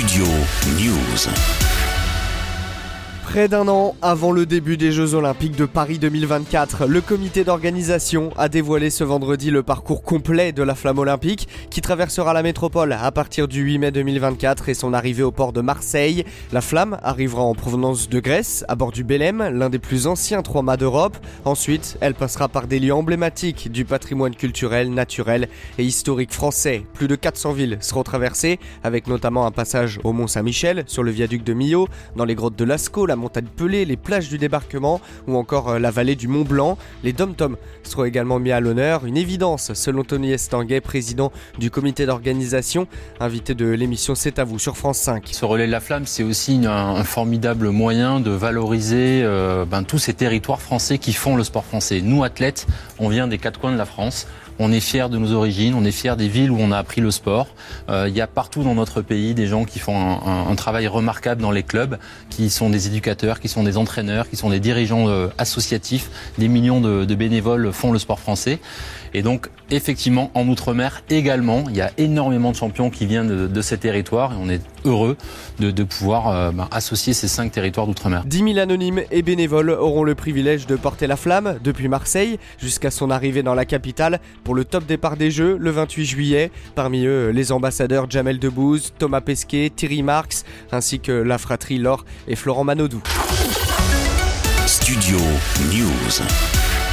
Studio News. Près d'un an avant le début des Jeux Olympiques de Paris 2024, le comité d'organisation a dévoilé ce vendredi le parcours complet de la flamme olympique qui traversera la métropole à partir du 8 mai 2024 et son arrivée au port de Marseille. La flamme arrivera en provenance de Grèce, à bord du Belém, l'un des plus anciens trois mâts d'Europe. Ensuite, elle passera par des lieux emblématiques du patrimoine culturel, naturel et historique français. Plus de 400 villes seront traversées, avec notamment un passage au Mont-Saint-Michel, sur le viaduc de Millau, dans les grottes de Lascaux, la montagne Pelée, les plages du débarquement ou encore euh, la vallée du Mont Blanc. Les dom-toms seront également mis à l'honneur. Une évidence, selon Tony Estanguet, président du comité d'organisation, invité de l'émission C'est à vous sur France 5. Ce relais de la flamme, c'est aussi un, formidable moyen de valoriser euh, ben, tous ces territoires français qui font le sport français. Nous, athlètes, on vient des quatre coins de la France. On est fiers de nos origines, on est fiers des villes où on a appris le sport. Euh, il y a partout dans notre pays des gens qui font un, travail remarquable dans les clubs, qui sont des éducateurs, qui sont des entraîneurs, qui sont des dirigeants euh, associatifs. Des millions de, de bénévoles font le sport français. Et donc, effectivement, en Outre-mer également, il y a énormément de champions qui viennent de, ces territoires et on est heureux de, pouvoir euh, ben, associer ces cinq territoires d'Outre-mer. 10 000 anonymes et bénévoles auront le privilège de porter la flamme depuis Marseille jusqu'à son arrivée dans la capitale pour le top départ des Jeux le 28 juillet. Parmi eux, les ambassadeurs Jamel Debbouze, Thomas Pesquet, Thierry Marx, ainsi que la fratrie Laure et Florent Manodou. Studio News.